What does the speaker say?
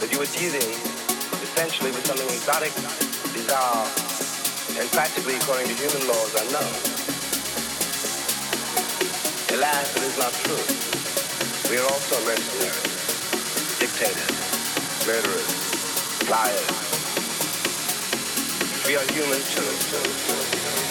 that you were dealing essentially with something exotic, bizarre, and practically, according to human laws, unknown. Alas, it is not true. We are also mercenaries, dictators, murderers, liars. We are human too.